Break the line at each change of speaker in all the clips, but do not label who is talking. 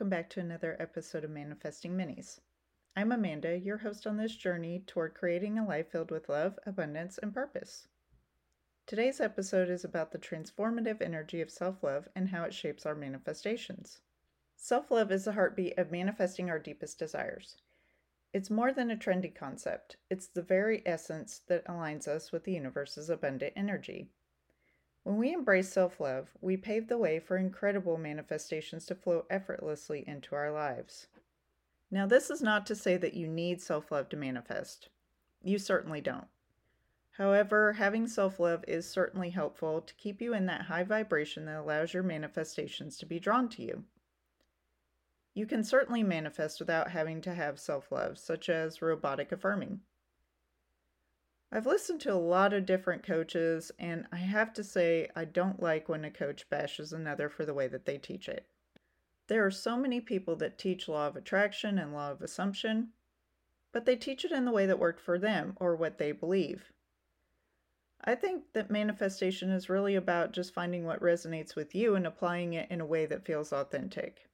welcome back to another episode of Manifesting Minis. I'm Amanda, your host on this journey toward creating a life filled with love, abundance, and purpose. Today's episode is about the transformative energy of self love and how it shapes our manifestations. Self love is the heartbeat of manifesting our deepest desires. It's more than a trendy concept, it's the very essence that aligns us with the universe's abundant energy. When we embrace self love, we pave the way for incredible manifestations to flow effortlessly into our lives. Now, this is not to say that you need self love to manifest. You certainly don't. However, having self love is certainly helpful to keep you in that high vibration that allows your manifestations to be drawn to you. You can certainly manifest without having to have self love, such as robotic affirming. I've listened to a lot of different coaches, and I have to say, I don't like when a coach bashes another for the way that they teach it. There are so many people that teach law of attraction and law of assumption, but they teach it in the way that worked for them or what they believe. I think that manifestation is really about just finding what resonates with you and applying it in a way that feels authentic.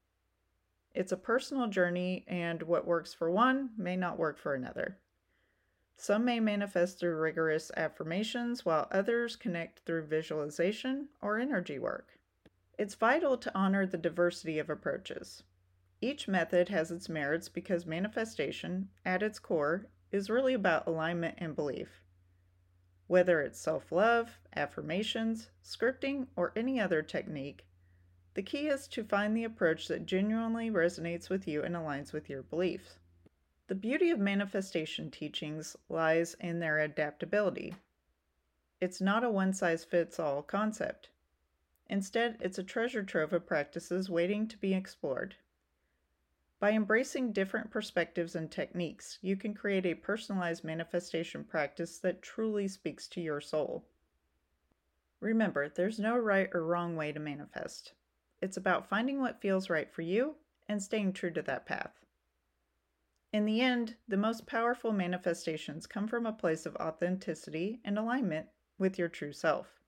It's a personal journey, and what works for one may not work for another. Some may manifest through rigorous affirmations, while others connect through visualization or energy work. It's vital to honor the diversity of approaches. Each method has its merits because manifestation, at its core, is really about alignment and belief. Whether it's self love, affirmations, scripting, or any other technique, the key is to find the approach that genuinely resonates with you and aligns with your beliefs. The beauty of manifestation teachings lies in their adaptability. It's not a one size fits all concept. Instead, it's a treasure trove of practices waiting to be explored. By embracing different perspectives and techniques, you can create a personalized manifestation practice that truly speaks to your soul. Remember, there's no right or wrong way to manifest. It's about finding what feels right for you and staying true to that path. In the end, the most powerful manifestations come from a place of authenticity and alignment with your true self.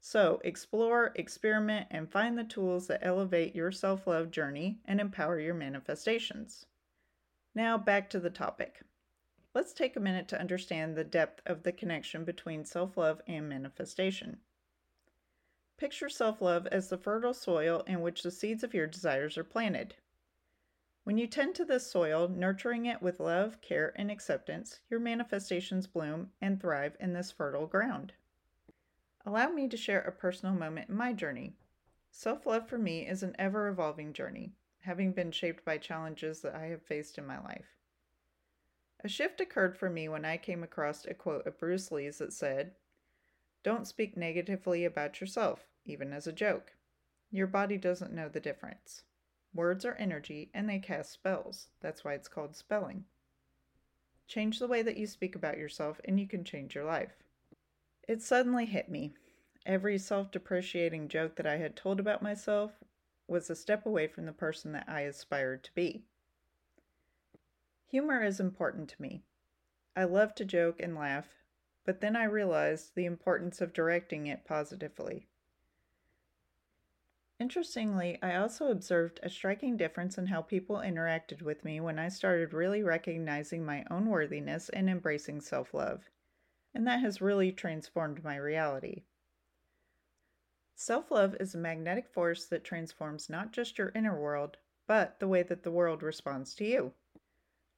So, explore, experiment, and find the tools that elevate your self love journey and empower your manifestations. Now, back to the topic. Let's take a minute to understand the depth of the connection between self love and manifestation. Picture self love as the fertile soil in which the seeds of your desires are planted. When you tend to this soil, nurturing it with love, care, and acceptance, your manifestations bloom and thrive in this fertile ground. Allow me to share a personal moment in my journey. Self love for me is an ever evolving journey, having been shaped by challenges that I have faced in my life. A shift occurred for me when I came across a quote of Bruce Lee's that said, Don't speak negatively about yourself, even as a joke. Your body doesn't know the difference. Words are energy and they cast spells. That's why it's called spelling. Change the way that you speak about yourself and you can change your life. It suddenly hit me. Every self depreciating joke that I had told about myself was a step away from the person that I aspired to be. Humor is important to me. I love to joke and laugh, but then I realized the importance of directing it positively. Interestingly, I also observed a striking difference in how people interacted with me when I started really recognizing my own worthiness and embracing self love, and that has really transformed my reality. Self love is a magnetic force that transforms not just your inner world, but the way that the world responds to you.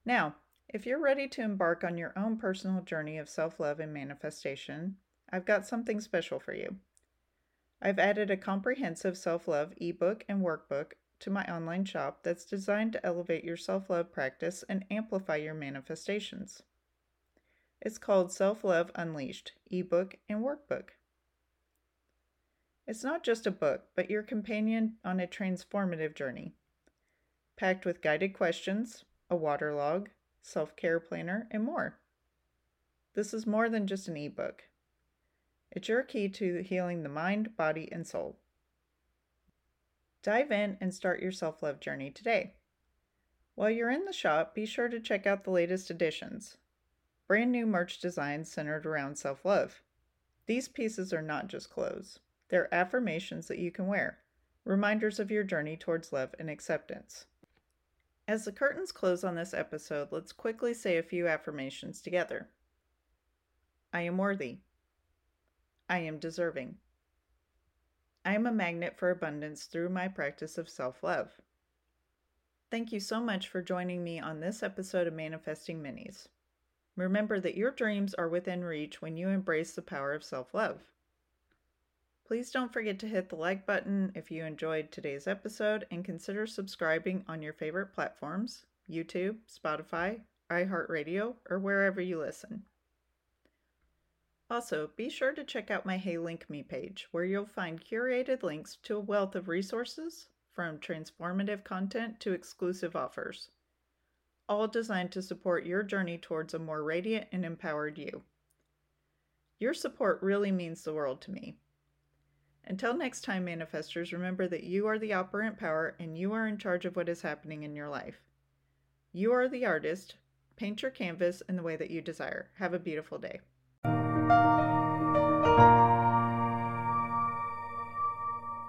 Now, if you're ready to embark on your own personal journey of self love and manifestation, I've got something special for you. I've added a comprehensive self love ebook and workbook to my online shop that's designed to elevate your self love practice and amplify your manifestations. It's called Self Love Unleashed ebook and workbook. It's not just a book, but your companion on a transformative journey, packed with guided questions, a water log, self care planner, and more. This is more than just an ebook. It's your key to healing the mind, body, and soul. Dive in and start your self love journey today. While you're in the shop, be sure to check out the latest additions brand new merch designs centered around self love. These pieces are not just clothes, they're affirmations that you can wear, reminders of your journey towards love and acceptance. As the curtains close on this episode, let's quickly say a few affirmations together. I am worthy. I am deserving. I am a magnet for abundance through my practice of self love. Thank you so much for joining me on this episode of Manifesting Minis. Remember that your dreams are within reach when you embrace the power of self love. Please don't forget to hit the like button if you enjoyed today's episode and consider subscribing on your favorite platforms YouTube, Spotify, iHeartRadio, or wherever you listen. Also, be sure to check out my Hey Link Me page, where you'll find curated links to a wealth of resources, from transformative content to exclusive offers, all designed to support your journey towards a more radiant and empowered you. Your support really means the world to me. Until next time, manifestors, remember that you are the operant power and you are in charge of what is happening in your life. You are the artist. Paint your canvas in the way that you desire. Have a beautiful day thank you